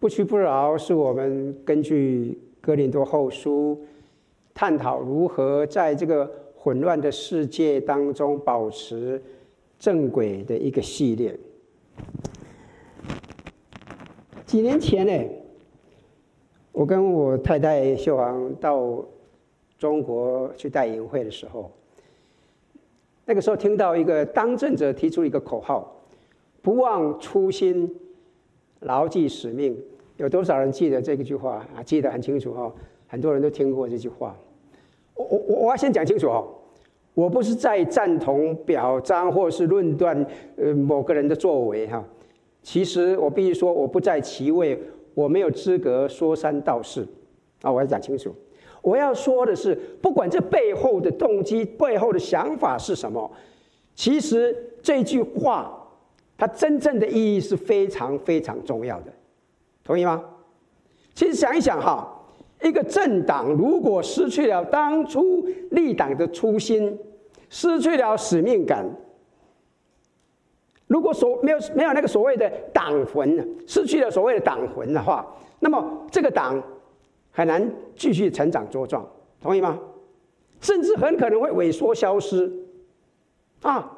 不屈不挠是我们根据哥林多后书探讨如何在这个混乱的世界当中保持正轨的一个系列。几年前呢，我跟我太太秀华到中国去带营会的时候，那个时候听到一个当政者提出一个口号：“不忘初心，牢记使命。”有多少人记得这个句话啊？记得很清楚哈，很多人都听过这句话。我我我要先讲清楚哦，我不是在赞同、表彰或是论断呃某个人的作为哈。其实我必须说，我不在其位，我没有资格说三道四啊！我要讲清楚，我要说的是，不管这背后的动机、背后的想法是什么，其实这句话它真正的意义是非常非常重要的，同意吗？其实想一想哈，一个政党如果失去了当初立党的初心，失去了使命感。如果所没有没有那个所谓的党魂，失去了所谓的党魂的话，那么这个党很难继续成长茁壮，同意吗？甚至很可能会萎缩消失。啊，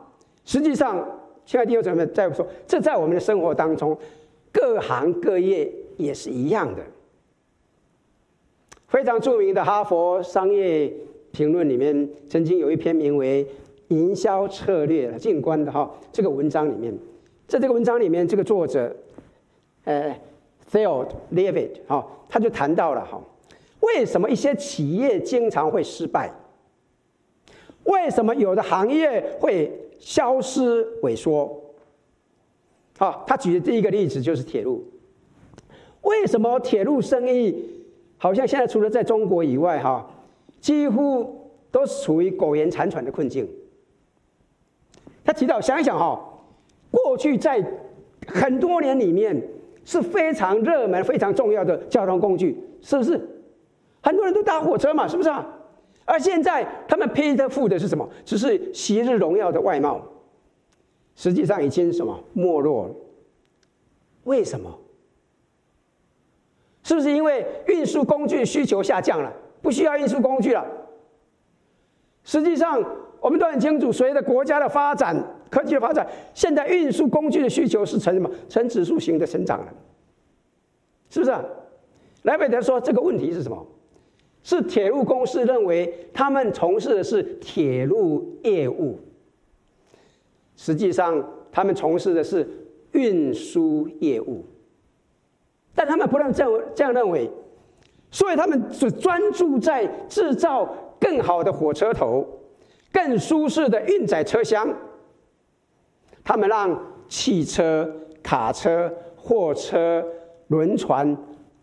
实际上，亲爱的弟兄姊妹再说，这在我们的生活当中，各行各业也是一样的。非常著名的《哈佛商业评论》里面，曾经有一篇名为。营销策略的静观的哈，这个文章里面，在这个文章里面，这个作者，呃，Theo Levitt 哈，他就谈到了哈，为什么一些企业经常会失败？为什么有的行业会消失萎缩？好，他举的第一个例子就是铁路。为什么铁路生意好像现在除了在中国以外哈，几乎都是处于苟延残喘的困境？他提到，想一想哈，过去在很多年里面是非常热门、非常重要的交通工具，是不是？很多人都搭火车嘛，是不是啊？而现在他们披着附的是什么？只是昔日荣耀的外貌，实际上已经什么没落了？为什么？是不是因为运输工具需求下降了，不需要运输工具了？实际上。我们都很清楚，随着国家的发展、科技的发展，现在运输工具的需求是呈什么？呈指数型的成长了，是不是？莱维德说，这个问题是什么？是铁路公司认为他们从事的是铁路业务，实际上他们从事的是运输业务，他们不能这样这样认为，所以他们只专注在制造更好的火车头。更舒适的运载车厢，他们让汽车、卡车、货车、轮船、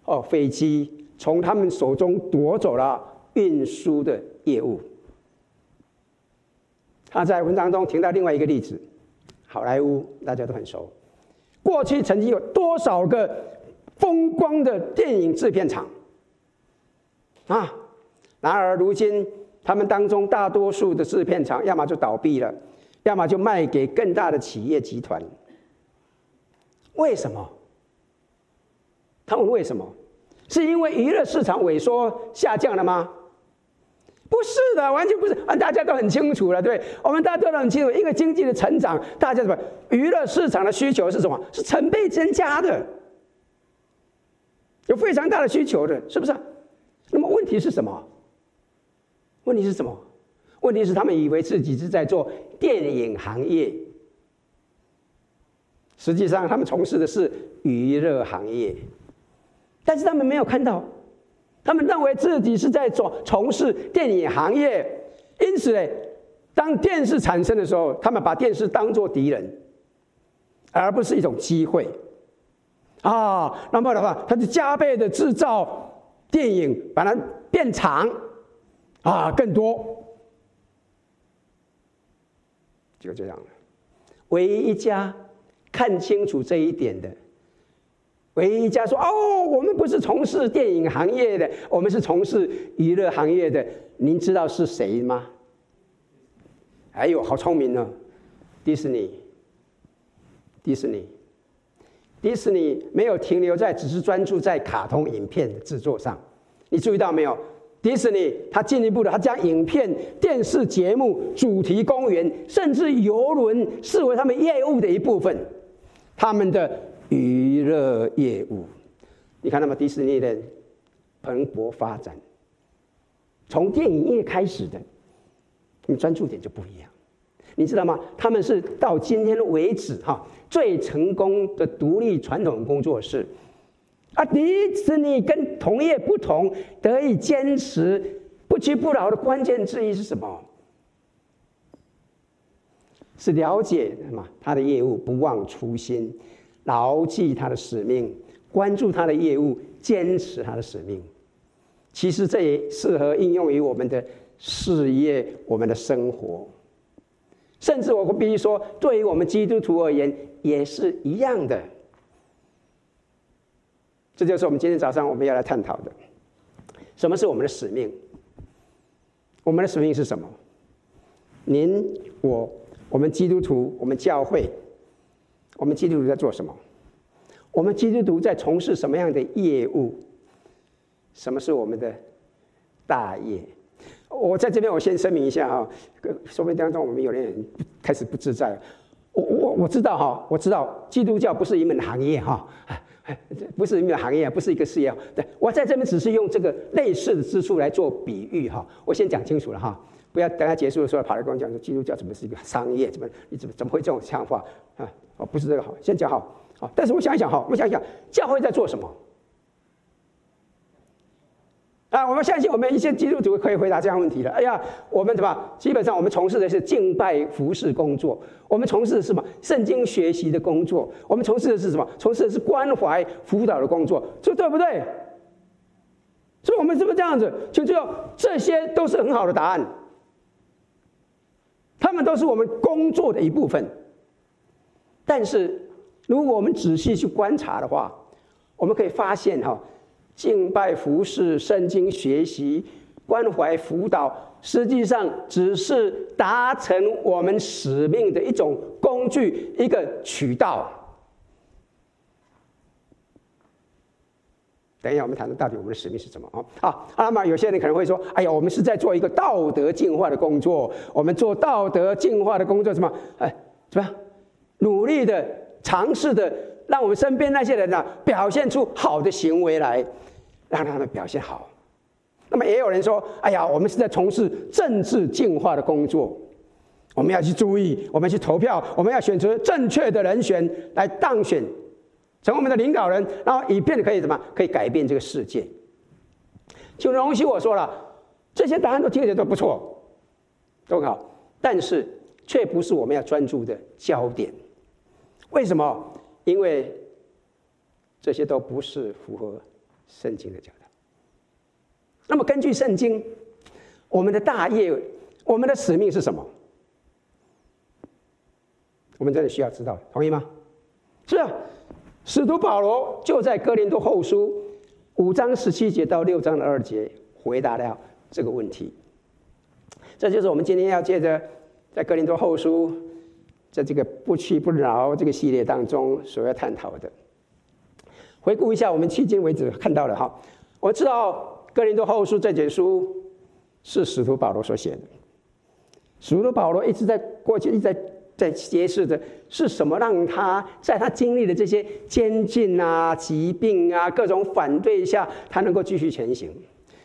哦飞机从他们手中夺走了运输的业务。他在文章中提到另外一个例子，好莱坞大家都很熟，过去曾经有多少个风光的电影制片厂啊？然而如今。他们当中大多数的制片厂，要么就倒闭了，要么就卖给更大的企业集团。为什么？他们为什么？是因为娱乐市场萎缩下降了吗？不是的，完全不是。啊，大家都很清楚了，对，我们大家都很清楚，一个经济的成长，大家什么？娱乐市场的需求是什么？是成倍增加的，有非常大的需求的，是不是？那么问题是什么？问题是什么？问题是他们以为自己是在做电影行业，实际上他们从事的是娱乐行业，但是他们没有看到，他们认为自己是在做从事电影行业，因此呢，当电视产生的时候，他们把电视当作敌人，而不是一种机会啊。那么的话，他就加倍的制造电影，把它变长。啊，更多，就这样了。唯一一家看清楚这一点的，唯一一家说：“哦，我们不是从事电影行业的，我们是从事娱乐行业的。”您知道是谁吗？哎呦，好聪明呢！迪士尼，迪士尼，迪士尼没有停留在只是专注在卡通影片的制作上，你注意到没有？迪士尼它进一步的，它将影片、电视节目、主题公园，甚至游轮视为他们业务的一部分，他们的娱乐业务。你看，那么迪士尼的蓬勃发展，从电影业开始的，你专注点就不一样。你知道吗？他们是到今天为止哈最成功的独立传统工作室，啊迪士尼跟同业不同，得以坚持不屈不挠的关键之一是什么？是了解什么？他的业务不忘初心，牢记他的使命，关注他的业务，坚持他的使命。其实这也适合应用于我们的事业，我们的生活。甚至我必须说，对于我们基督徒而言，也是一样的。这就是我们今天早上我们要来探讨的：什么是我们的使命？我们的使命是什么？您、我、我们基督徒、我们教会，我们基督徒在做什么？我们基督徒在从事什么样的业务？什么是我们的大业？我在这边，我先声明一下啊，说不定当中我们有的人开始不自在了。我知道哈，我知道基督教不是一门行业哈，不是一门行业，不是一个事业。对，我在这边只是用这个类似的之处来做比喻哈。我先讲清楚了哈，不要等他结束的时候跑来跟我讲说基督教怎么是一个商业？怎么你怎么怎么会这种想法啊？哦，不是这个好，先讲好。好，但是我想一想哈，我想一想教会在做什么？啊，我们相信我们一些基督徒可以回答这样问题了。哎呀，我们怎么？基本上我们从事的是敬拜服侍工作，我们从事的是什么？圣经学习的工作，我们从事的是什么？从事的是关怀辅导的工作，这对不对？所以，我们是不是这样子？就知道这些都是很好的答案，他们都是我们工作的一部分。但是，如果我们仔细去观察的话，我们可以发现哈。敬拜、服侍、圣经学习、关怀、辅导，实际上只是达成我们使命的一种工具、一个渠道。等一下，我们谈谈到底我们的使命是什么啊？好，那么有些人可能会说：“哎呀，我们是在做一个道德净化的工作，我们做道德净化的工作，什么？哎，怎么样？努力的、尝试的，让我们身边那些人呢、啊，表现出好的行为来。”让他们表现好。那么也有人说：“哎呀，我们是在从事政治净化的工作，我们要去注意，我们去投票，我们要选择正确的人选来当选，成为我们的领导人，然后以便可以什么？可以改变这个世界。”请容许我说了，这些答案都听起来都不错，都好，但是却不是我们要专注的焦点。为什么？因为这些都不是符合。圣经的教导。那么，根据圣经，我们的大业，我们的使命是什么？我们真的需要知道，同意吗？是啊，使徒保罗就在哥林多后书五章十七节到六章的二节回答了这个问题。这就是我们今天要借着在哥林多后书在这个不屈不挠这个系列当中所要探讨的。回顾一下，我们迄今为止看到的哈，我知道《哥林多后书》这卷书是使徒保罗所写的。使徒保罗一直在过去一直在在揭示着是什么，让他在他经历的这些监禁啊、疾病啊、各种反对下，他能够继续前行？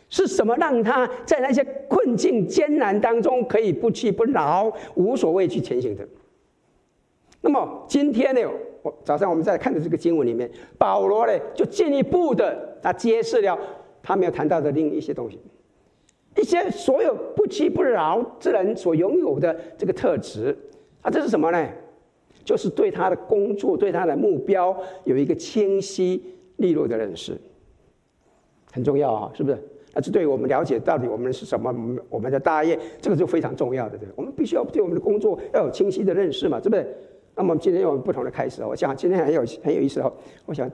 是什么让他在那些困境艰难当中可以不屈不挠、无所畏惧前行的？那么今天呢？我早上我们在看的这个经文里面，保罗呢就进一步的他揭示了他没有谈到的另一些东西，一些所有不屈不挠之人所拥有的这个特质啊，这是什么呢？就是对他的工作、对他的目标有一个清晰利落的认识，很重要啊，是不是？那这对于我们了解到底我们是什么，我们的大业，这个就非常重要的，对，我们必须要对我们的工作要有清晰的认识嘛，对不对？那么今天有不同的开始，我想今天很有很有意思哦。我想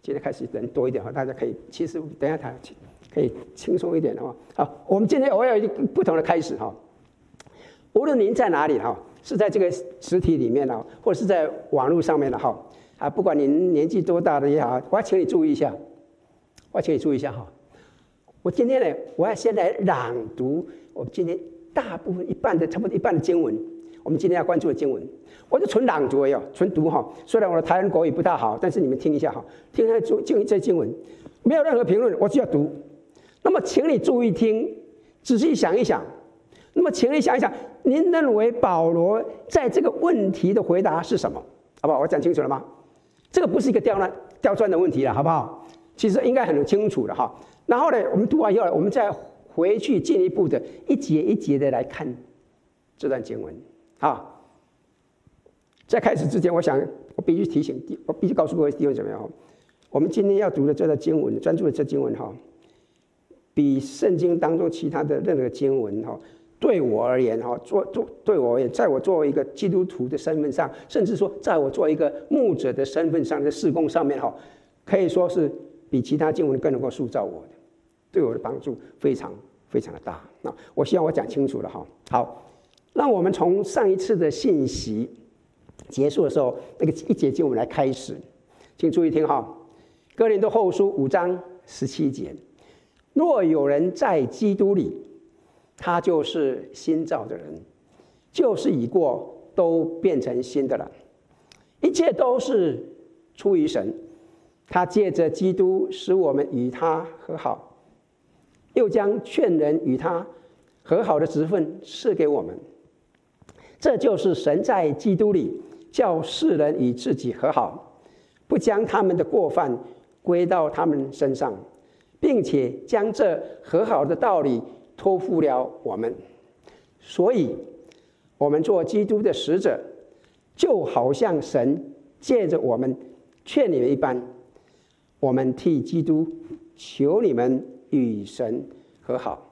今天开始人多一点哈，大家可以其实等一下谈，可以轻松一点的话。好，我们今天我有一不同的开始哈。无论您在哪里哈，是在这个实体里面呢，或者是在网络上面的哈，啊，不管您年纪多大的也好，我要请你注意一下，我要请你注意一下哈。我今天呢，我要先来朗读我们今天大部分一半的差不多一半的经文，我们今天要关注的经文，我就纯朗读而已，纯读哈。虽然我的台湾国语不大好，但是你们听一下哈，听一下经经这经文，没有任何评论，我只要读。那么，请你注意听，仔细想一想。那么，请你想一想，您认为保罗在这个问题的回答是什么？好不好？我讲清楚了吗？这个不是一个刁难、刁钻的问题了，好不好？其实应该很清楚的哈。然后呢，我们读完以后，我们再回去进一步的一节一节的来看这段经文。啊，在开始之前，我想我必须提醒，我必须告诉各位弟兄姐妹，我们今天要读的这段经文，专注的这经文哈。比圣经当中其他的任何经文哈，对我而言哈，做做对我而言，在我作为一个基督徒的身份上，甚至说在我作为一个牧者的身份上，的事工上面哈，可以说是比其他经文更能够塑造我的，对我的帮助非常非常的大。那我希望我讲清楚了哈。好，让我们从上一次的信息结束的时候，那个一节经文来开始，请注意听哈，《哥林多后书》五章十七节。若有人在基督里，他就是新造的人，旧事已过，都变成新的了。一切都是出于神，他借着基督使我们与他和好，又将劝人与他和好的职分赐给我们。这就是神在基督里叫世人与自己和好，不将他们的过犯归到他们身上。并且将这和好的道理托付了我们，所以，我们做基督的使者，就好像神借着我们劝你们一般，我们替基督求你们与神和好。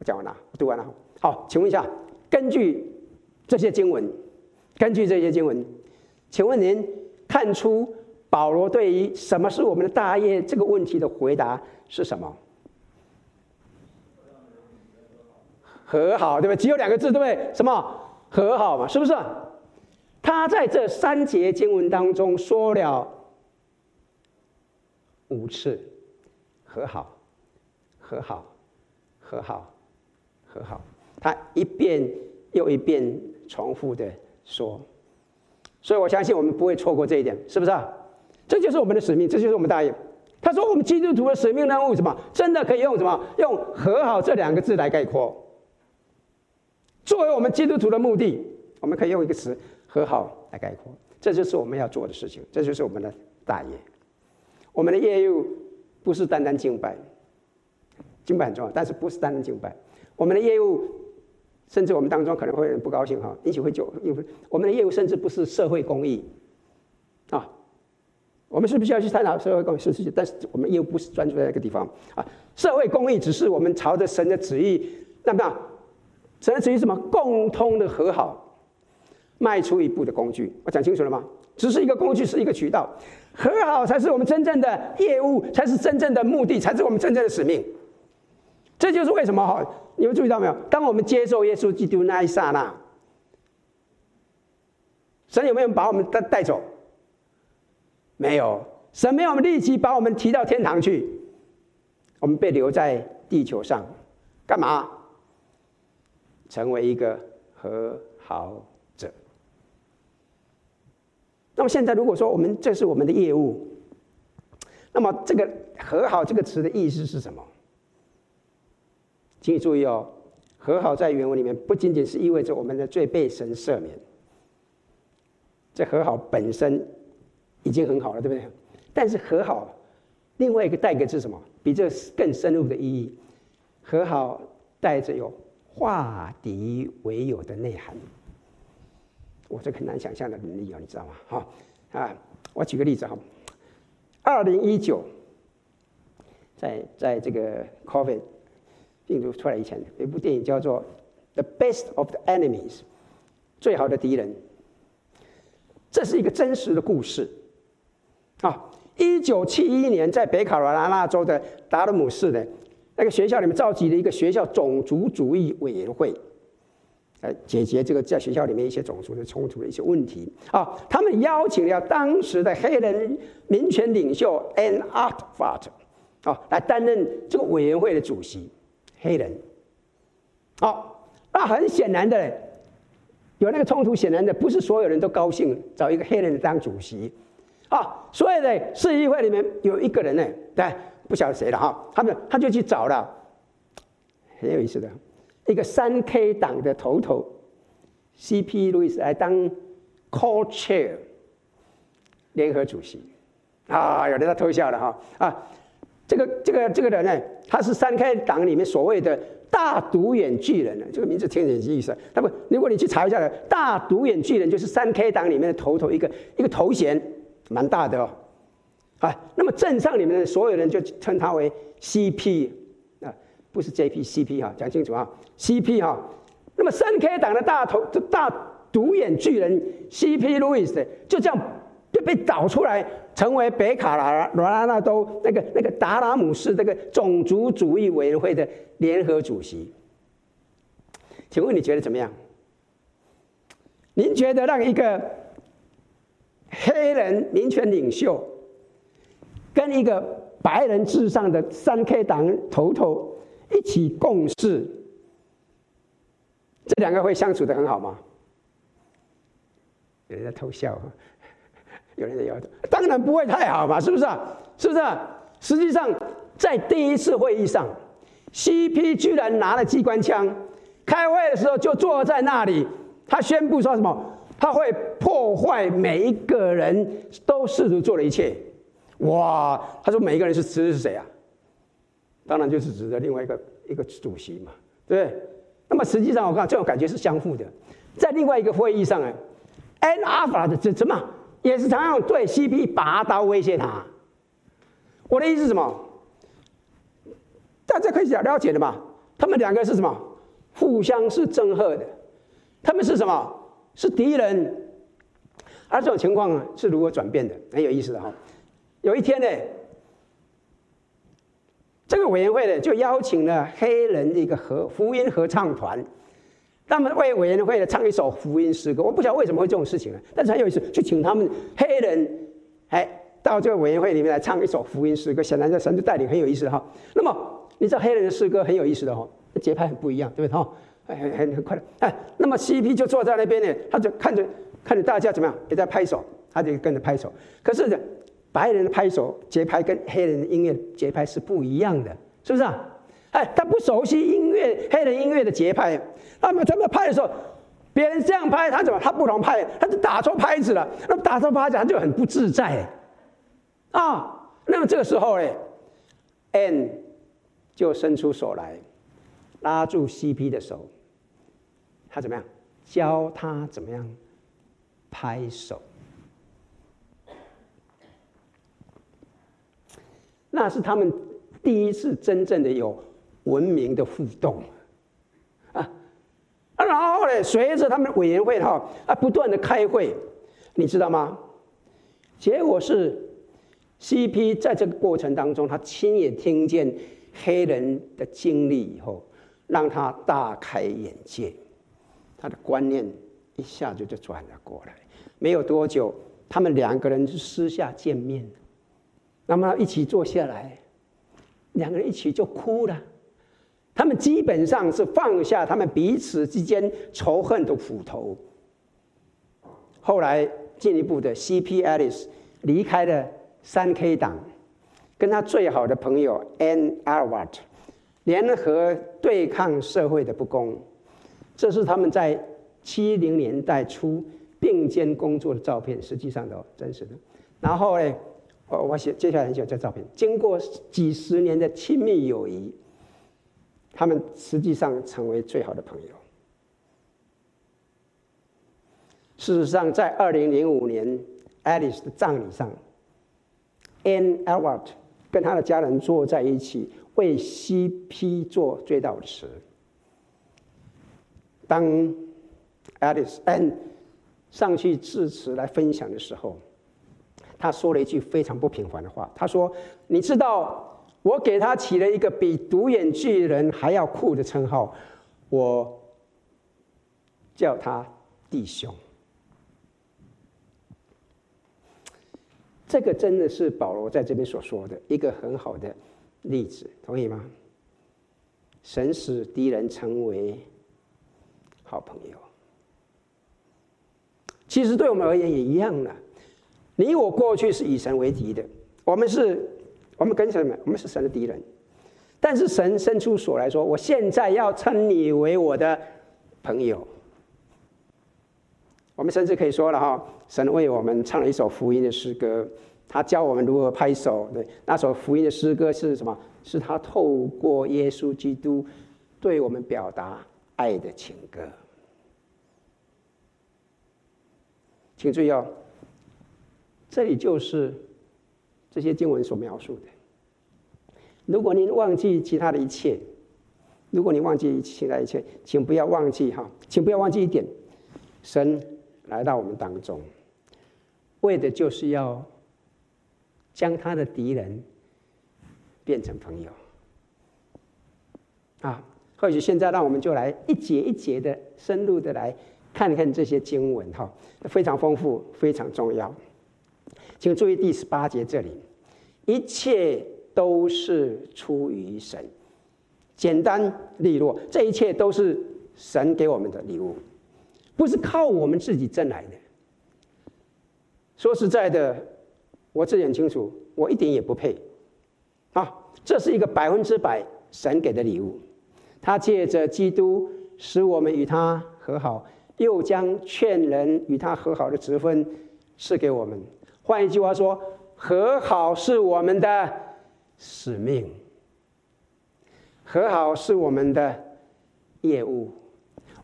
我讲完了，我读完了。好，请问一下，根据这些经文，根据这些经文，请问您看出？保罗对于什么是我们的大业这个问题的回答是什么？和好，对不对？只有两个字，对不对？什么和好嘛？是不是？他在这三节经文当中说了五次和好，和好，和好，和好。他一遍又一遍重复的说，所以我相信我们不会错过这一点，是不是？啊这就是我们的使命，这就是我们大业。他说：“我们基督徒的使命任务什么？真的可以用什么？用‘和好’这两个字来概括。作为我们基督徒的目的，我们可以用一个词‘和好’来概括。这就是我们要做的事情，这就是我们的大业。我们的业务不是单单敬拜，敬拜很重要，但是不是单单敬拜。我们的业务，甚至我们当中可能会有人不高兴哈，引起会就因为我们的业务甚至不是社会公益啊。”我们是不是要去探讨社会公益？是是，但是我们又不是专注在那个地方啊。社会公益只是我们朝着神的旨意，那么神的旨意是什么？共通的和好，迈出一步的工具。我讲清楚了吗？只是一个工具，是一个渠道，和好才是我们真正的业务，才是真正的目的，才是我们真正的使命。这就是为什么哈？你们注意到没有？当我们接受耶稣基督那一刹那，神有没有把我们带带走？没有，神没有立即把我们提到天堂去，我们被留在地球上，干嘛？成为一个和好者。那么现在，如果说我们这是我们的业务，那么这个“和好”这个词的意思是什么？请你注意哦，“和好”在原文里面不仅仅是意味着我们的罪被神赦免，这和好本身。已经很好了，对不对？但是和好，另外一个带个是什么？比这更深入的意义。和好带着有化敌为友的内涵。我这很难想象的能力哦，你知道吗？好啊，我举个例子哈。二零一九，在在这个 COVID 病毒出来以前，有一部电影叫做《The Best of the Enemies》，最好的敌人。这是一个真实的故事。啊，一九七一年，在北卡罗来纳州的达勒姆市的那个学校里面，召集了一个学校种族主义委员会。来解决这个在学校里面一些种族的冲突的一些问题啊。他们邀请了当时的黑人民权领袖 Ann Arford 啊来担任这个委员会的主席，黑人。好，那很显然的，有那个冲突，显然的不是所有人都高兴找一个黑人当主席啊。所以呢，市议会里面有一个人呢，对，不晓得谁了哈，他们他就去找了，很有意思的。一个三 K 党的头头，C.P. 路易斯来当 Co-Chair 联合主席啊，有人在偷笑了哈啊，这个这个这个人呢，他是三 K 党里面所谓的大独眼巨人呢，这个名字听着有意思。他不，如果你去查一下呢，大独眼巨人就是三 K 党里面的头头一个一个头衔，蛮大的哦。啊，那么镇上里面的所有人就称他为 C.P. 啊，不是 J.P.C.P. 哈，讲清楚啊。C.P. 哈，那么三 K 党的大头，这大独眼巨人 C.P. 路易斯就这样就被找出来，成为北卡罗拉纳州那个那个达拉姆市这个种族主义委员会的联合主席。请问你觉得怎么样？您觉得让一个黑人民权领袖跟一个白人至上的三 K 党头头一起共事？这两个会相处得很好吗？有人在偷笑，有人在摇头。当然不会太好嘛，是不是啊？是不是啊？实际上，在第一次会议上，CP 居然拿了机关枪，开会的时候就坐在那里，他宣布说什么？他会破坏每一个人都试图做的一切。哇！他说每一个人是指的是谁啊？当然就是指的另外一个一个主席嘛，对不对？那么实际上，我看这种感觉是相互的。在另外一个会议上，哎，Ann Arford 这怎么也是常常对 CP 拔刀威胁他。我的意思是什么？大家可以了解的嘛。他们两个是什么？互相是憎恨的。他们是什么？是敌人。而这种情况是如何转变的？很有意思的哈。有一天呢。这个委员会呢，就邀请了黑人的一个合福音合唱团，他们为委员会呢唱一首福音诗歌。我不晓得为什么会这种事情呢，但是很有意思，就请他们黑人哎到这个委员会里面来唱一首福音诗歌。显然这神的带领很有意思哈。那么你知道黑人的诗歌很有意思的哈，节拍很不一样，对不对哈？很很很快的哎。那么 CP 就坐在那边呢，他就看着看着大家怎么样也在拍手，他就跟着拍手。可是。白人的拍手节拍跟黑人的音乐节拍是不一样的，是不是啊？哎，他不熟悉音乐，黑人音乐的节拍，那么他们拍的时候，别人这样拍，他怎么他不能拍，他就打错拍子了。那打错拍子，他就很不自在啊。那么这个时候呢，N 就伸出手来，拉住 CP 的手，他怎么样？教他怎么样拍手。那是他们第一次真正的有文明的互动啊，啊，然后呢，随着他们委员会哈啊不断的开会，你知道吗？结果是 CP 在这个过程当中，他亲眼听见黑人的经历以后，让他大开眼界，他的观念一下子就转了过来。没有多久，他们两个人就私下见面。那么一起坐下来，两个人一起就哭了。他们基本上是放下他们彼此之间仇恨的斧头。后来进一步的，C.P. Ellis 离开了三 K 党，跟他最好的朋友 Ann Arford 联合对抗社会的不公。这是他们在七零年代初并肩工作的照片，实际上的真实的。然后呢？我我写接下来很喜欢这照片。经过几十年的亲密友谊，他们实际上成为最好的朋友。事实上，在二零零五年 Alice 的葬礼上，Ann Albert 跟他的家人坐在一起，为 CP 做追悼词。当 Alice Ann 上去致辞来分享的时候，他说了一句非常不平凡的话。他说：“你知道，我给他起了一个比独眼巨人还要酷的称号，我叫他弟兄。这个真的是保罗在这边所说的一个很好的例子，同意吗？神使敌人成为好朋友。其实对我们而言也一样了。你我过去是以神为敌的，我们是，我们跟什么？我们是神的敌人。但是神伸出手来说：“我现在要称你为我的朋友。”我们甚至可以说了哈，神为我们唱了一首福音的诗歌，他教我们如何拍手。对，那首福音的诗歌是什么？是他透过耶稣基督对我们表达爱的情歌。请注意哦，这里就是这些经文所描述的。如果您忘记其他的一切，如果你忘记其他一切，请不要忘记哈，请不要忘记一点，神。来到我们当中，为的就是要将他的敌人变成朋友。啊，或许现在让我们就来一节一节的深入的来看看这些经文哈，非常丰富，非常重要。请注意第十八节这里，一切都是出于神，简单利落，这一切都是神给我们的礼物。不是靠我们自己挣来的。说实在的，我自己很清楚，我一点也不配。啊，这是一个百分之百神给的礼物。他借着基督使我们与他和好，又将劝人与他和好的职分赐给我们。换一句话说，和好是我们的使命，和好是我们的业务。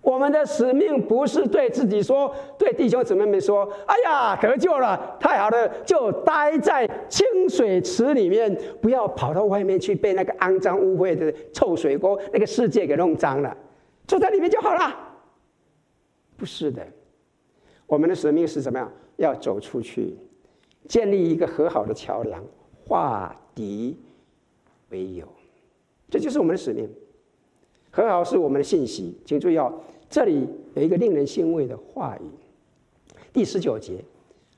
我们的使命不是对自己说，对弟兄姊妹们说：“哎呀，得救了，太好了，就待在清水池里面，不要跑到外面去被那个肮脏污秽的臭水沟那个世界给弄脏了，住在里面就好了。”不是的，我们的使命是怎么样？要走出去，建立一个和好的桥梁，化敌为友，这就是我们的使命。和好是我们的信息，请注意哦。这里有一个令人欣慰的话语，第十九节，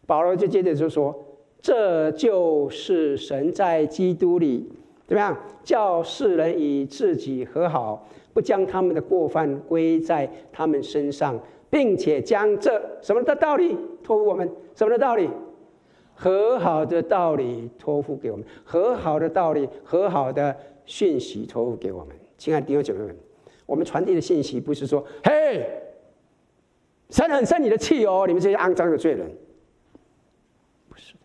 保罗就接着就说：“这就是神在基督里怎么样，叫世人与自己和好，不将他们的过犯归在他们身上，并且将这什么的道理托付我们？什么的道理？和好的道理托付给我们，和好的道理，和好的讯息托付给我们。亲爱的弟兄姐妹们。”我们传递的信息不是说：“嘿，神很生你的气哦，你们这些肮脏的罪人。”不是的。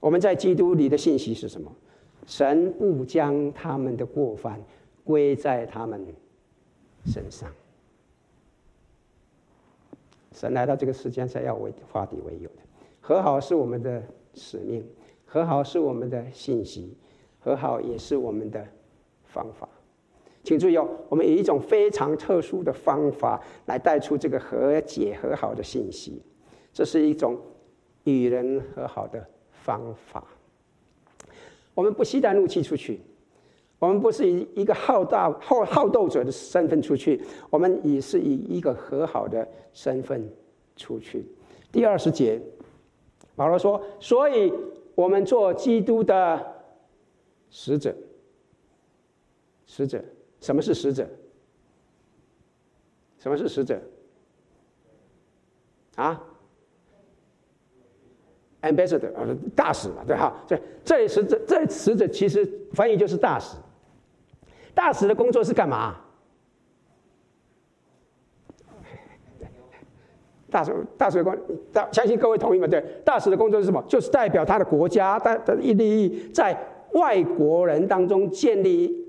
我们在基督里的信息是什么？神不将他们的过犯归在他们身上。神来到这个世间是要为化敌为友的。和好是我们的使命，和好是我们的信息，和好也是我们的方法。请注意哦，我们以一种非常特殊的方法来带出这个和解和好的信息，这是一种与人和好的方法。我们不携带怒气出去，我们不是以一个好大好好斗者的身份出去，我们也是以一个和好的身份出去。第二十节，保罗说：“所以我们做基督的使者，使者。”什么是使者？什么是使者？啊？Ambassador，大使嘛，对哈？这这里使者，这里使者其实翻译就是大使。大使的工作是干嘛？大使，大使的工，大相信各位同意吗？对，大使的工作是什么？就是代表他的国家，他的利益在外国人当中建立。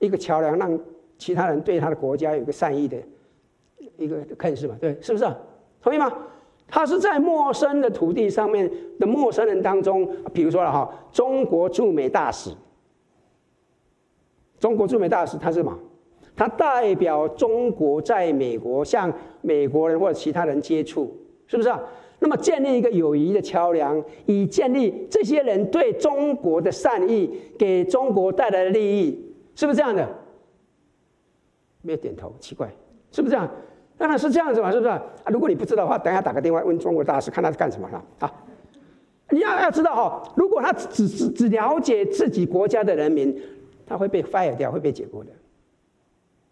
一个桥梁，让其他人对他的国家有个善意的一个看是吧？对，是不是？同意吗？他是在陌生的土地上面的陌生人当中，比如说了哈，中国驻美大使，中国驻美大使他是什么？他代表中国在美国向美国人或者其他人接触，是不是啊？那么建立一个友谊的桥梁，以建立这些人对中国的善意，给中国带来的利益。是不是这样的？没有点头，奇怪，是不是这样？当然是这样子嘛，是不是啊？如果你不知道的话，等下打个电话问中国大使，看他是干什么的啊？你要要知道哈，如果他只只只了解自己国家的人民，他会被 fire 掉，会被解雇的，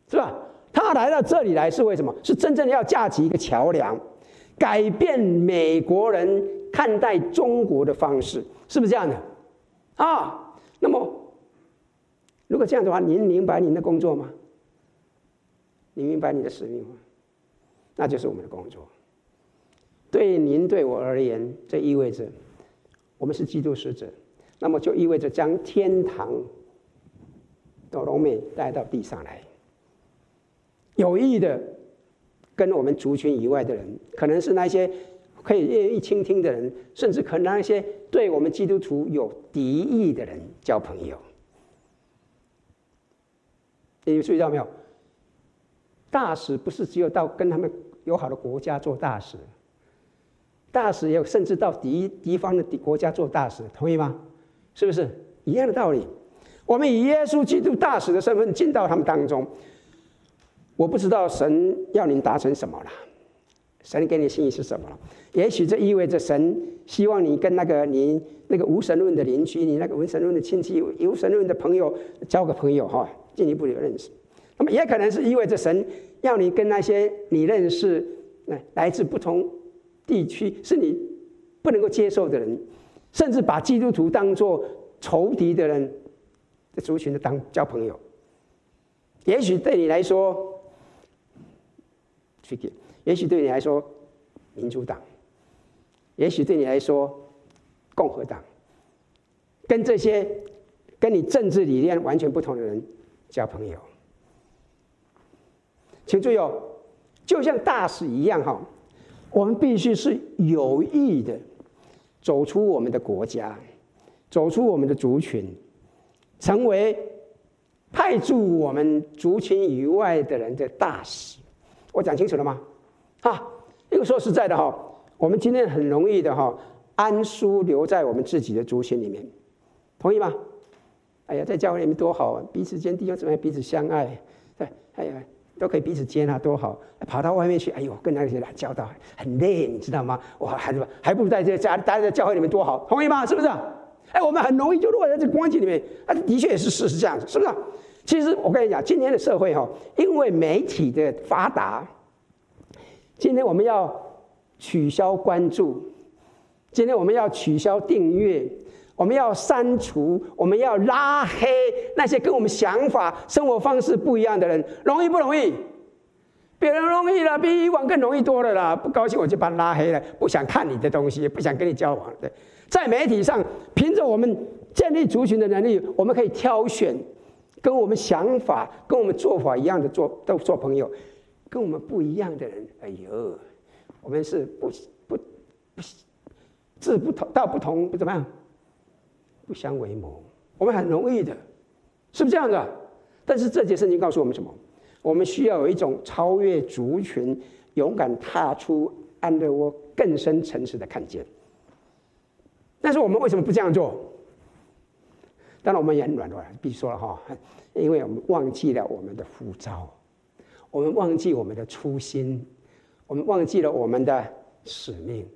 是吧？他来到这里来是为什么？是真正要架起一个桥梁，改变美国人看待中国的方式，是不是这样的？啊，那么如果这样的话，您明白您的工作吗？你明白你的使命吗？那就是我们的工作。对您对我而言，这意味着。我们是基督使者，那么就意味着将天堂的荣美带到地上来。有意的跟我们族群以外的人，可能是那些可以愿意倾听的人，甚至可能那些对我们基督徒有敌意的人交朋友。你们注意到没有？大使不是只有到跟他们友好的国家做大使。大使也有，甚至到敌敌方的敌国家做大使，同意吗？是不是一样的道理？我们以耶稣基督大使的身份进到他们当中，我不知道神要您达成什么了，神给你心意是什么了？也许这意味着神希望你跟那个你那个无神论的邻居，你那个无神论的亲戚、无神论的朋友交个朋友哈，进一步的认识。那么也可能是意味着神要你跟那些你认识来来自不同。地区是你不能够接受的人，甚至把基督徒当作仇敌的人的族群的当交朋友。也许对你来说，也许对你来说，民主党，也许对你来说，共和党，跟这些跟你政治理念完全不同的人交朋友。请注意哦，就像大使一样哈。我们必须是有意的走出我们的国家，走出我们的族群，成为派驻我们族群以外的人的大使。我讲清楚了吗？啊，因为说实在的哈，我们今天很容易的哈，安舒留在我们自己的族群里面，同意吗？哎呀，在教会里面多好啊，彼此间弟兄姊妹彼此相爱，对，哎呀。都可以彼此接纳，多好！跑到外面去，哎呦，跟那些打交道很累，你知道吗？哇，还是还不如在这家待在教会里面多好，同意吗？是不是？哎，我们很容易就落在这个光景里面。啊，的确也是事实这样子，是不是？其实我跟你讲，今天的社会哈，因为媒体的发达，今天我们要取消关注，今天我们要取消订阅。我们要删除，我们要拉黑那些跟我们想法、生活方式不一样的人，容易不容易？别人容易了，比以往更容易多了啦。不高兴我就把他拉黑了，不想看你的东西，也不想跟你交往。对，在媒体上，凭着我们建立族群的能力，我们可以挑选跟我们想法、跟我们做法一样的做都做朋友，跟我们不一样的人，哎呦，我们是不不不志不同道不同不怎么样。不相为谋，我们很容易的，是不是这样的？但是这节圣经告诉我们什么？我们需要有一种超越族群、勇敢踏出安乐窝、更深层次的看见。但是我们为什么不这样做？当然，我们也很软弱，必须说了哈，因为我们忘记了我们的护照，我们忘记我们的初心，我们忘记了我们的使命。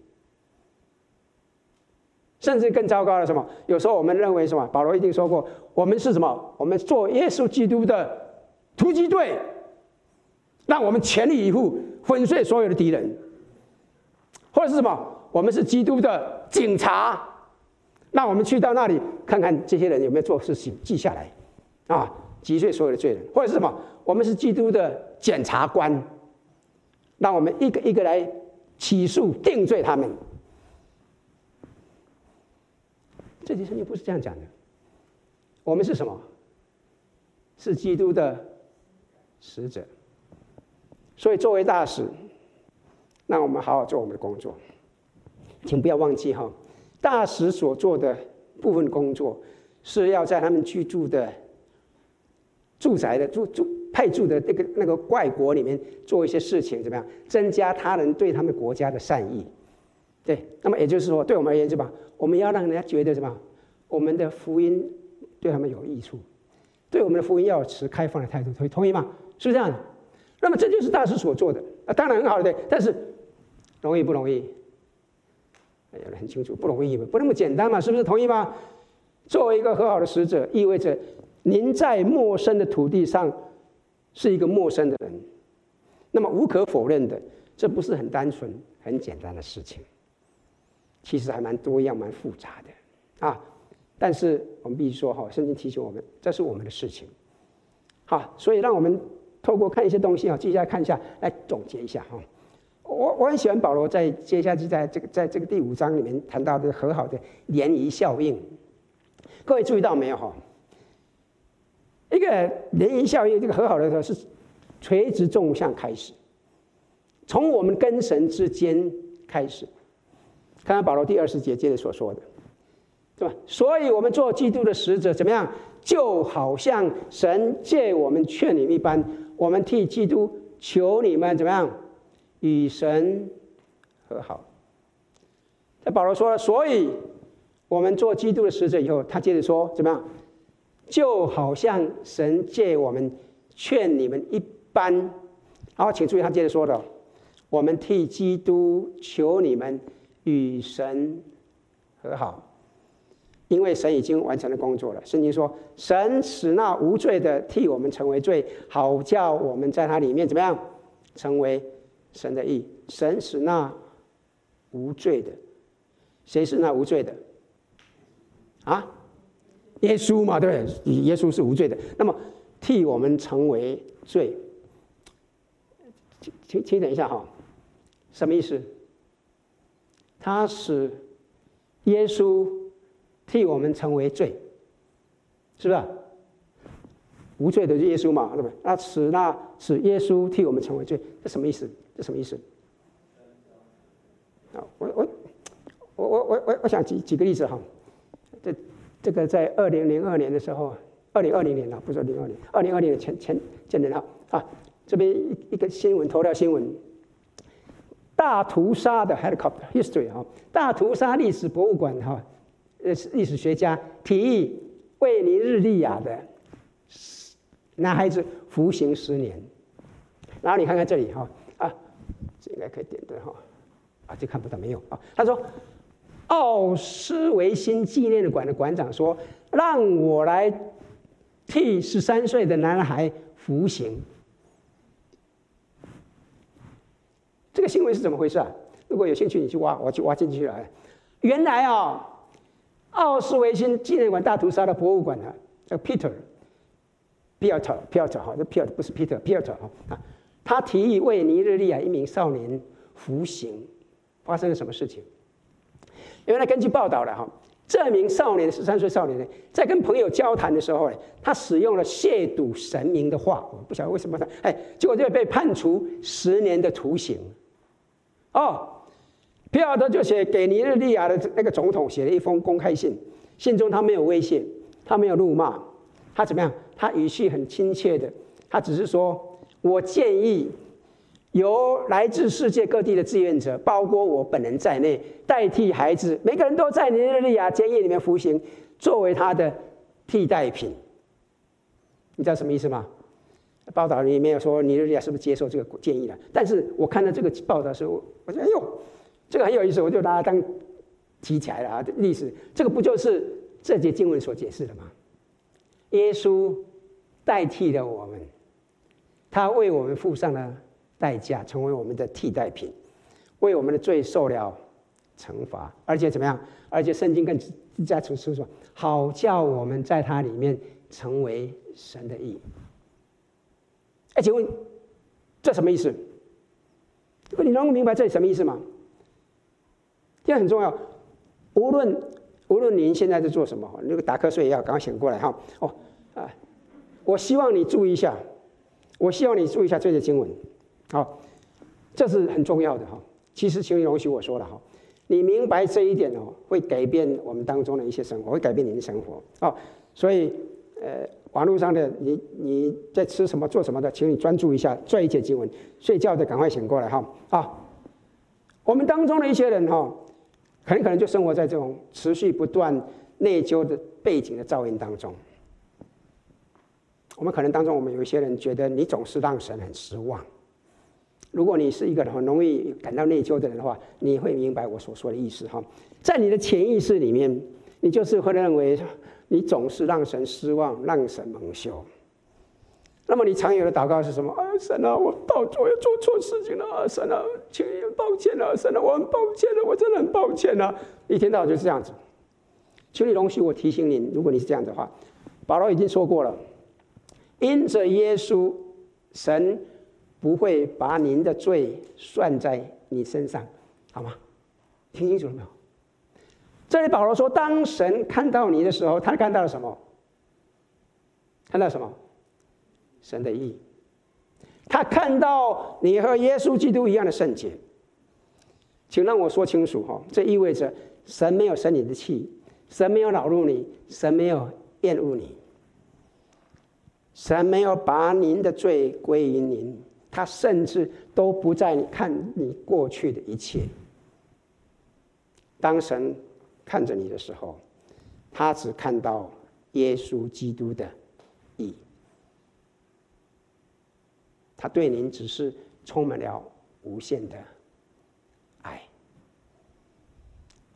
甚至更糟糕的什么？有时候我们认为什么？保罗一定说过，我们是什么？我们做耶稣基督的突击队，让我们全力以赴粉碎所有的敌人，或者是什么？我们是基督的警察，那我们去到那里看看这些人有没有做事情，记下来，啊，击碎所有的罪人，或者是什么？我们是基督的检察官，让我们一个一个来起诉定罪他们。这节圣经不是这样讲的。我们是什么？是基督的使者。所以作为大使，让我们好好做我们的工作。请不要忘记哈，大使所做的部分工作，是要在他们居住的住宅的住住派驻的那个那个外国里面做一些事情，怎么样？增加他人对他们国家的善意。对，那么也就是说，对我们而言，是吧？我们要让人家觉得什么？我们的福音对他们有益处，对我们的福音要持开放的态度，同同意吗？是不是这样的？那么这就是大使所做的。啊，当然很好的，但是容易不容易？哎呀，很清楚，不容易，不那么简单嘛，是不是？同意吗？作为一个和好的使者，意味着您在陌生的土地上是一个陌生的人。那么无可否认的，这不是很单纯、很简单的事情，其实还蛮多样、蛮复杂的啊。但是我们必须说哈，圣经提醒我们，这是我们的事情。好，所以让我们透过看一些东西啊，接下来看一下，来总结一下哈。我我很喜欢保罗在接下去在这个在这个第五章里面谈到的和好的涟漪效应。各位注意到没有哈？一个涟漪效应，这个和好的时候是垂直纵向开始，从我们跟神之间开始。看看保罗第二十节接着所说的，对吧？所以我们做基督的使者怎么样？就好像神借我们劝你们一般，我们替基督求你们怎么样？与神和好。在保罗说了，所以我们做基督的使者以后，他接着说怎么样？就好像神借我们劝你们一般。好，请注意他接着说的，我们替基督求你们与神和好。因为神已经完成了工作了。圣经说，神使那无罪的替我们成为罪，好叫我们在他里面怎么样，成为神的意。神使那无罪的，谁是那无罪的？啊，耶稣嘛，对不对？耶稣是无罪的。那么替我们成为罪，请请请等一下哈，什么意思？他使耶稣。替我们成为罪，是不是？无罪的就耶稣嘛，对不对？那使那使耶稣替我们成为罪，这什么意思？什么意思？啊，我我我我我我我想举举个例子哈，这这个在二零零二年的时候，二零二零年了，不是零二年，二零二零年前前前年哈啊，这边一一个新闻头条新闻，大屠杀的 helicopter history 哈，大屠杀历史博物馆哈。呃，历史学家提议为尼日利亚的男孩子服刑十年。然后你看看这里哈，这应该可以点对哈啊，这看不到没有啊？他说，奥斯维辛纪念馆的馆长说：“让我来替十三岁的男孩服刑。”这个新闻是怎么回事啊？如果有兴趣，你去挖，我去挖进去了。原来啊、哦。奥斯维辛纪念馆大屠杀的博物馆啊，叫 Peter，Piotr，Piotr 哈，这 Piotr 不是 Peter，Piotr 哈啊，他提议为尼日利亚一名少年服刑，发生了什么事情？原来根据报道了哈，这名少年十三岁少年呢，在跟朋友交谈的时候呢，他使用了亵渎神明的话，我不晓得为什么他哎，结果就被判处十年的徒刑，哦。皮奥特就写给尼日利亚的那个总统写了一封公开信，信中他没有威胁，他没有怒骂，他怎么样？他语气很亲切的，他只是说：“我建议由来自世界各地的志愿者，包括我本人在内，代替孩子，每个人都在尼日利亚监狱里面服刑，作为他的替代品。”你知道什么意思吗？报道里面有说尼日利亚是不是接受这个建议了？但是我看到这个报道的时候，我觉得哎呦。这个很有意思，我就把它当提起来了啊！历史，这个不就是这节经文所解释的吗？耶稣代替了我们，他为我们付上了代价，成为我们的替代品，为我们的罪受了惩罚，而且怎么样？而且圣经更加指出说，好叫我们在他里面成为神的义。哎，请问这什么意思？你能够明白这里什么意思吗？这很重要，无论无论您现在在做什么，那个打瞌睡也要赶快醒过来哈。哦啊，我希望你注意一下，我希望你注意一下这些经文，好，这是很重要的哈。其实，请你容许我说了哈，你明白这一点哦，会改变我们当中的一些生活，会改变你的生活哦。所以，呃，网络上的你你在吃什么做什么的，请你专注一下这一节经文。睡觉的赶快醒过来哈啊！我们当中的一些人哈。很可能就生活在这种持续不断内疚的背景的噪音当中。我们可能当中，我们有一些人觉得你总是让神很失望，如果你是一个很容易感到内疚的人的话，你会明白我所说的意思哈。在你的潜意识里面，你就是会认为你总是让神失望，让神蒙羞。那么你常有的祷告是什么？啊，神啊，我到昨夜做错事情了，啊，神啊，请你抱歉了，神啊，我很抱歉了，我真的很抱歉了。一天到晚就是这样子。求你容许我提醒你，如果你是这样的话，保罗已经说过了，因着耶稣，神。不会把您的罪算在你身上，好吗？听清楚了没有？这里保罗说，当神看到你的时候，他看到了什么？看到什么？神的义。他看到你和耶稣基督一样的圣洁。请让我说清楚哈，这意味着神没有生你的气，神没有恼怒你，神没有厌恶你，神没有把您的罪归于您。他甚至都不在你看你过去的一切。当神看着你的时候，他只看到耶稣基督的义。他对您只是充满了无限的爱。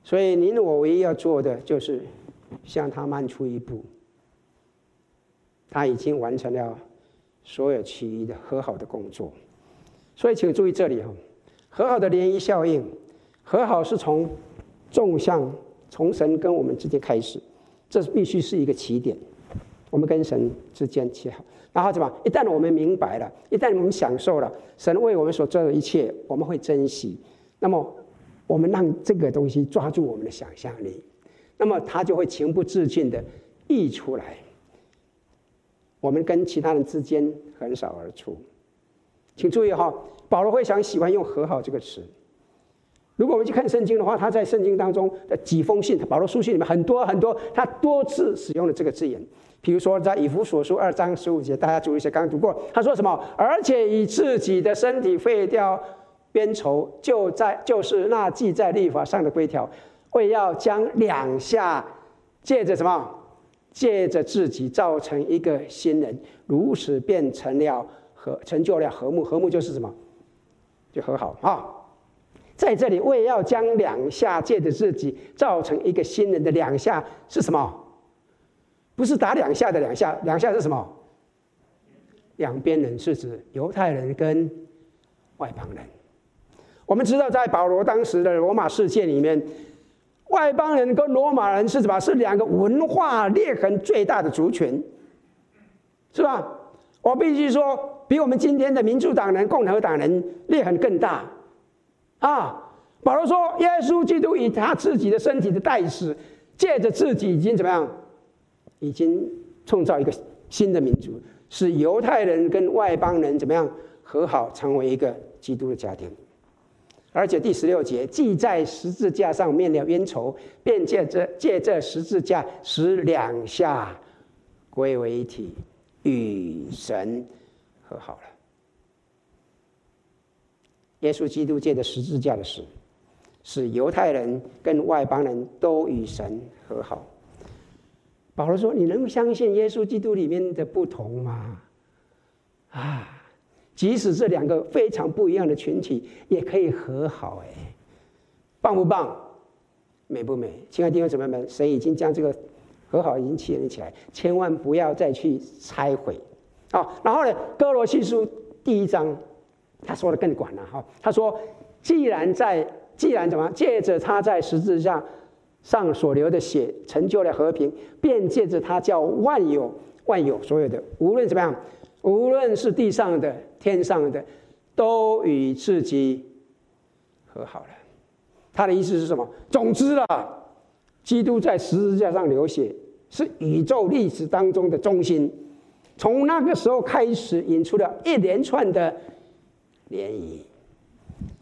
所以您我唯一要做的就是向他迈出一步。他已经完成了。所有其余的和好的工作，所以请注意这里哈，和好的涟漪效应，和好是从纵向从神跟我们之间开始，这必须是一个起点，我们跟神之间起好，然后怎么？一旦我们明白了，一旦我们享受了神为我们所做的一切，我们会珍惜，那么我们让这个东西抓住我们的想象力，那么它就会情不自禁的溢出来。我们跟其他人之间横扫而出，请注意哈，保罗会想喜欢用“和好”这个词。如果我们去看圣经的话，他在圣经当中的几封信，保罗书信里面很多很多，他多次使用了这个字眼。比如说在以弗所书二章十五节，大家注意一下，刚刚读过，他说什么？而且以自己的身体废掉冤仇，就在就是那记在律法上的规条，为要将两下借着什么？借着自己造成一个新人，如此变成了和成就了和睦。和睦就是什么？就和好啊！在这里，为要将两下借着自己造成一个新人的两下是什么？不是打两下的两下，两下是什么？两边人是指犹太人跟外邦人。我们知道，在保罗当时的罗马世界里面。外邦人跟罗马人是什么？是两个文化裂痕最大的族群，是吧？我必须说，比我们今天的民主党人、共和党人裂痕更大啊！保罗说，耶稣基督以他自己的身体的代使，借着自己已经怎么样？已经创造一个新的民族，使犹太人跟外邦人怎么样和好，成为一个基督的家庭。而且第十六节，既在十字架上面了冤仇，便借着借这十字架使两下归为一体，与神和好了。耶稣基督借着十字架的事，使犹太人跟外邦人都与神和好。保罗说：“你能相信耶稣基督里面的不同吗？”啊！即使这两个非常不一样的群体，也可以和好，哎，棒不棒？美不美？亲爱的弟兄姊妹们，神已经将这个和好已经建立起来，千万不要再去拆毁。好，然后呢，哥罗西书第一章，他说的更广了哈。他说，既然在，既然怎么借着他在十字架上所流的血成就了和平，便借着他叫万有万有所有的，无论怎么样。无论是地上的、天上的，都与自己和好了。他的意思是什么？总之啦，基督在十字架上流血，是宇宙历史当中的中心。从那个时候开始，引出了一连串的涟漪。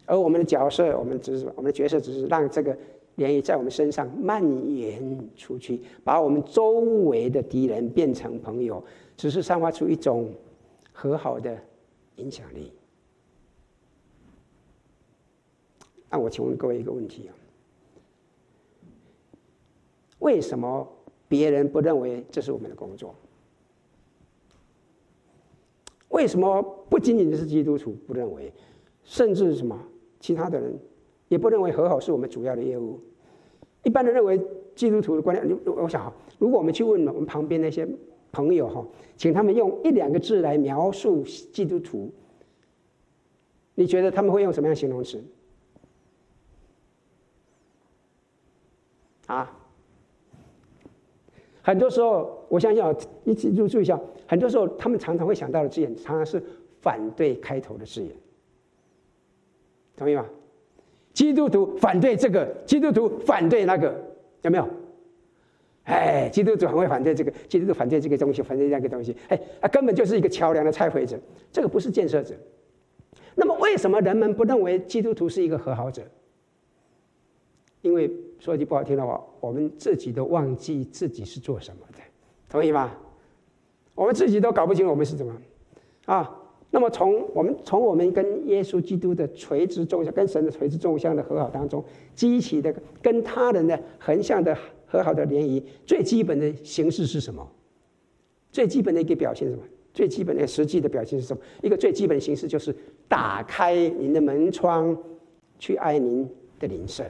而我们的角色，我们只是我们的角色，只是让这个涟漪在我们身上蔓延出去，把我们周围的敌人变成朋友，只是散发出一种。和好的影响力。那我请问各位一个问题啊：为什么别人不认为这是我们的工作？为什么不仅仅是基督徒不认为？甚至什么其他的人也不认为和好是我们主要的业务。一般人认为基督徒的观念，我想哈，如果我们去问我们旁边那些朋友哈，请他们用一两个字来描述基督徒，你觉得他们会用什么样的形容词？啊？很多时候，我相信啊，一起注注意一下，很多时候他们常常会想到的字眼，常常是反对开头的字眼，同意吗？基督徒反对这个，基督徒反对那个，有没有？哎，基督徒很会反对这个，基督徒反对这个东西，反对那个东西，哎，他根本就是一个桥梁的拆毁者，这个不是建设者。那么，为什么人们不认为基督徒是一个和好者？因为说句不好听的话，我们自己都忘记自己是做什么的，同意吗？我们自己都搞不清我们是什么啊。那么从我们从我们跟耶稣基督的垂直纵向，跟神的垂直纵向的和好当中，激起的跟他人的横向的和好的联谊，最基本的形式是什么？最基本的一个表现是什么？最基本的实际的表现是什么？一个最基本的形式就是打开您的门窗，去爱您的邻舍。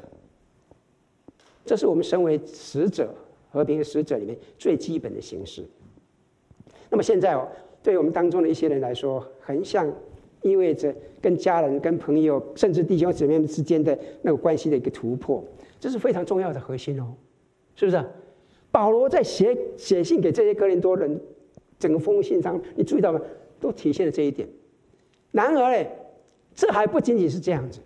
这是我们身为使者、和平的使者里面最基本的形式。那么现在哦。对我们当中的一些人来说，横向意味着跟家人、跟朋友，甚至弟兄姊妹们之间的那个关系的一个突破，这是非常重要的核心哦，是不是？保罗在写写信给这些哥林多人，整个封信上，你注意到吗？都体现了这一点。然而呢，这还不仅仅是这样子。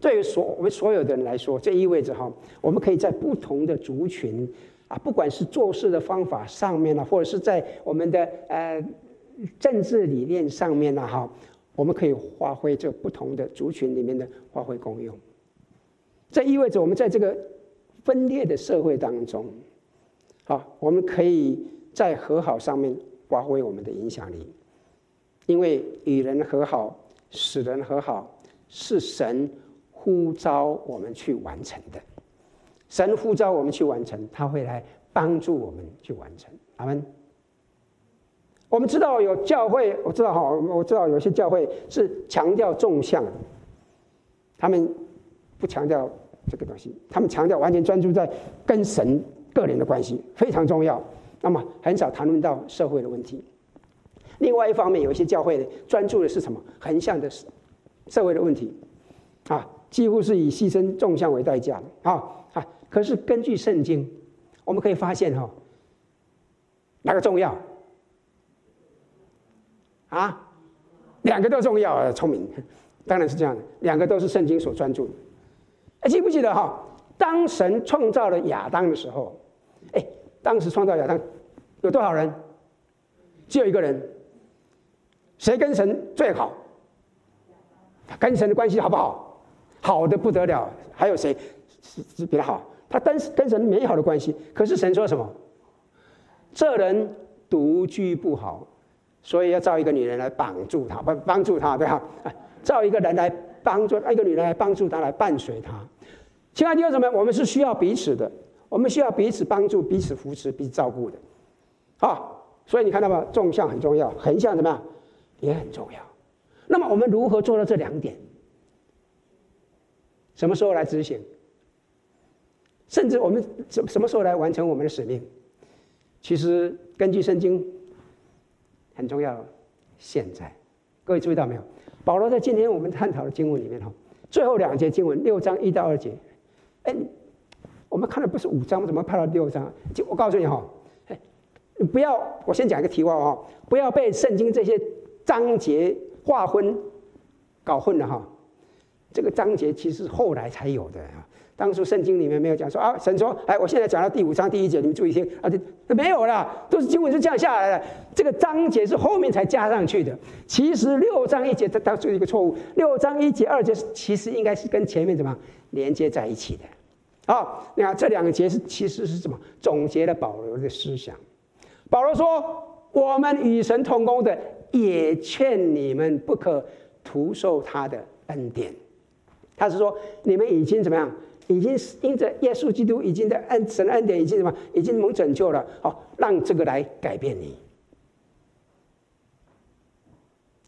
对于所我们所有的人来说，这意味着哈，我们可以在不同的族群。啊，不管是做事的方法上面呢，或者是在我们的呃政治理念上面呢，哈，我们可以发挥这不同的族群里面的发挥功用。这意味着我们在这个分裂的社会当中，好，我们可以在和好上面发挥我们的影响力，因为与人和好、使人和好，是神呼召我们去完成的。神呼召我们去完成，他会来帮助我们去完成。阿门。我们知道有教会，我知道哈，我知道有些教会是强调纵向，他们不强调这个东西，他们强调完全专注在跟神个人的关系，非常重要。那么很少谈论到社会的问题。另外一方面，有一些教会呢专注的是什么？横向的社会的问题，啊，几乎是以牺牲纵向为代价的啊。可是根据圣经，我们可以发现哈，哪个重要？啊，两个都重要啊！聪明，当然是这样的，两个都是圣经所专注的。哎，记不记得哈？当神创造了亚当的时候，哎，当时创造亚当有多少人？只有一个人。谁跟神最好？跟神的关系好不好？好的不得了。还有谁是是比他好？他跟跟神美好的关系，可是神说什么？这人独居不好，所以要造一个女人来绑住他，帮帮助他，对吧？造一个人来帮助，一个女人来帮助他，来伴随他。亲爱的弟兄姊妹，我们是需要彼此的，我们需要彼此帮助、彼此扶持、彼此照顾的。好，所以你看到吗？纵向很重要，横向怎么样也很重要。那么我们如何做到这两点？什么时候来执行？甚至我们什什么时候来完成我们的使命？其实根据圣经很重要，现在各位注意到没有？保罗在今天我们探讨的经文里面哈，最后两节经文六章一到二节，哎，我们看的不是五章，我怎么拍到六章？就我告诉你哈，哎，不要，我先讲一个题外话，不要被圣经这些章节划分搞混了哈。这个章节其实是后来才有的啊。当初圣经里面没有讲说啊，神说，哎，我现在讲到第五章第一节，你们注意听啊，这没有了，都是经文是这样下来的。这个章节是后面才加上去的。其实六章一节它它是一个错误，六章一节二节其实应该是跟前面怎么连接在一起的。好，你看这两个节是其实是什么？总结了保罗的思想。保罗说，我们与神同工的，也劝你们不可徒受他的恩典。他是说，你们已经怎么样？已经因着耶稣基督已经的恩神的恩典已经什么？已经蒙拯救了。好，让这个来改变你。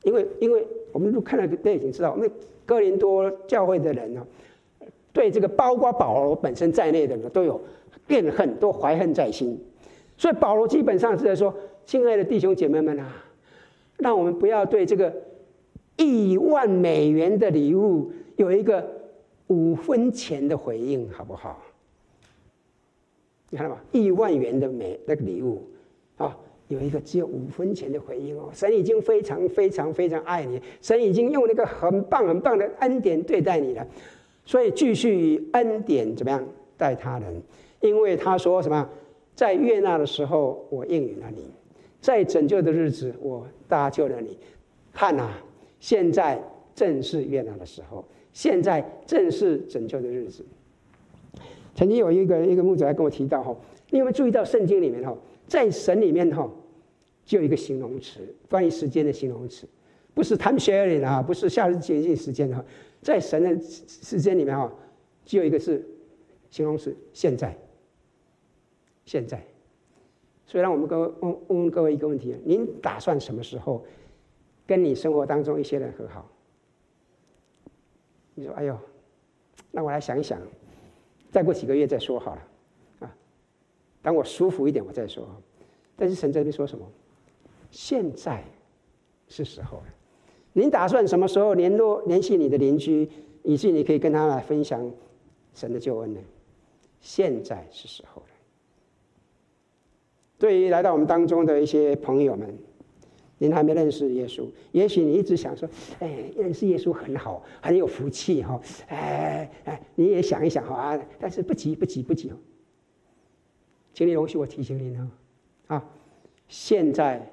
因为因为我们都看了都已经知道，那哥林多教会的人呢，对这个包括保罗本身在内的人都有怨恨，都怀恨在心。所以保罗基本上是在说：“亲爱的弟兄姐妹们啊，让我们不要对这个亿万美元的礼物有一个五分钱的回应，好不好？你看到吗？亿万元的美那个礼物啊，有一个只有五分钱的回应哦。神已经非常非常非常爱你，神已经用那个很棒很棒的恩典对待你了，所以继续以恩典怎么样待他人？因为他说什么？”在悦纳的时候，我应允了你；在拯救的日子，我搭救了你。看呐，现在正是悦纳的时候，现在正是拯救的日子。曾经有一个一个牧者来跟我提到哈，你有没有注意到圣经里面哈，在神里面哈，就有一个形容词，关于时间的形容词，不是 time sharing 啊，不是夏日接近时间哈，在神的时间里面哈，只有一个是形容词，现在。现在，所以让我们各位问问各位一个问题：您打算什么时候跟你生活当中一些人和好？你说：“哎呦，那我来想一想，再过几个月再说好了。”啊，等我舒服一点我再说。但是神这边说什么？现在是时候了。您打算什么时候联络联系你的邻居，以至于你可以跟他来分享神的救恩呢？现在是时候了。对于来到我们当中的一些朋友们，您还没认识耶稣，也许你一直想说：“哎，认识耶稣很好，很有福气哈。”哎哎，你也想一想哈啊，但是不急不急不急哦，请你容许我提醒您哦，啊，现在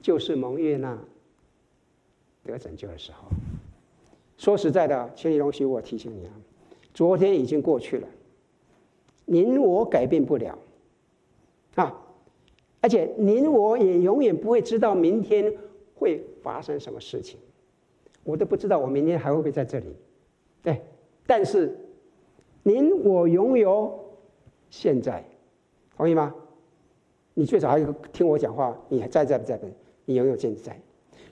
就是蒙悦纳得拯救的时候。说实在的，请你容许我提醒你啊，昨天已经过去了，您我改变不了啊。而且您我也永远不会知道明天会发生什么事情，我都不知道我明天还会不会在这里，对。但是您我拥有现在，同意吗？你最少还有听我讲话，你还在在不在？你拥有现在。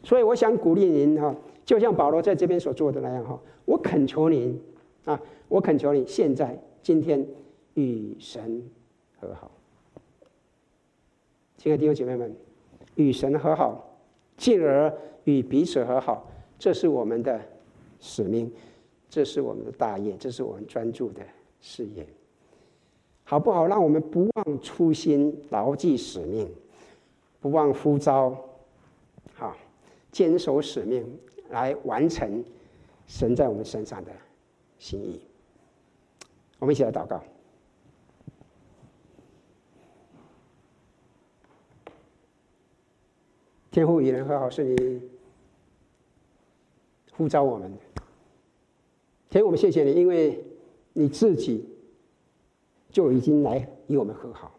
所以我想鼓励您哈，就像保罗在这边所做的那样哈，我恳求您啊，我恳求你现在今天与神和好。亲爱的弟兄姐妹们，与神和好，进而与彼此和好，这是我们的使命，这是我们的大业，这是我们专注的事业，好不好？让我们不忘初心，牢记使命，不忘呼召，坚守使命，来完成神在我们身上的心意。我们一起来祷告。天父与人和好，是你呼召我们的。天，我们谢谢你，因为你自己就已经来与我们和好。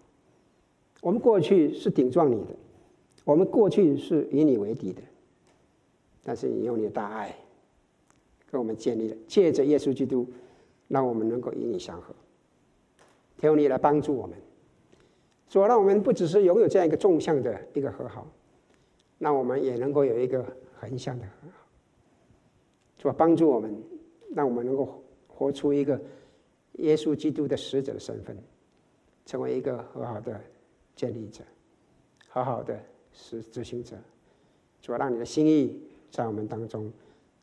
我们过去是顶撞你的，我们过去是与你为敌的，但是你用你的大爱跟我们建立了，借着耶稣基督，让我们能够与你相合。天父，你来帮助我们，说让我们不只是拥有这样一个纵向的一个和好。那我们也能够有一个横向的和好，主帮助我们，让我们能够活出一个耶稣基督的使者的身份，成为一个和好的建立者，和好的实执行者。主，让你的心意在我们当中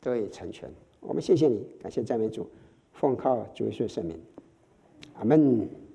得以成全。我们谢谢你，感谢赞美主，奉靠主耶稣圣名，阿门。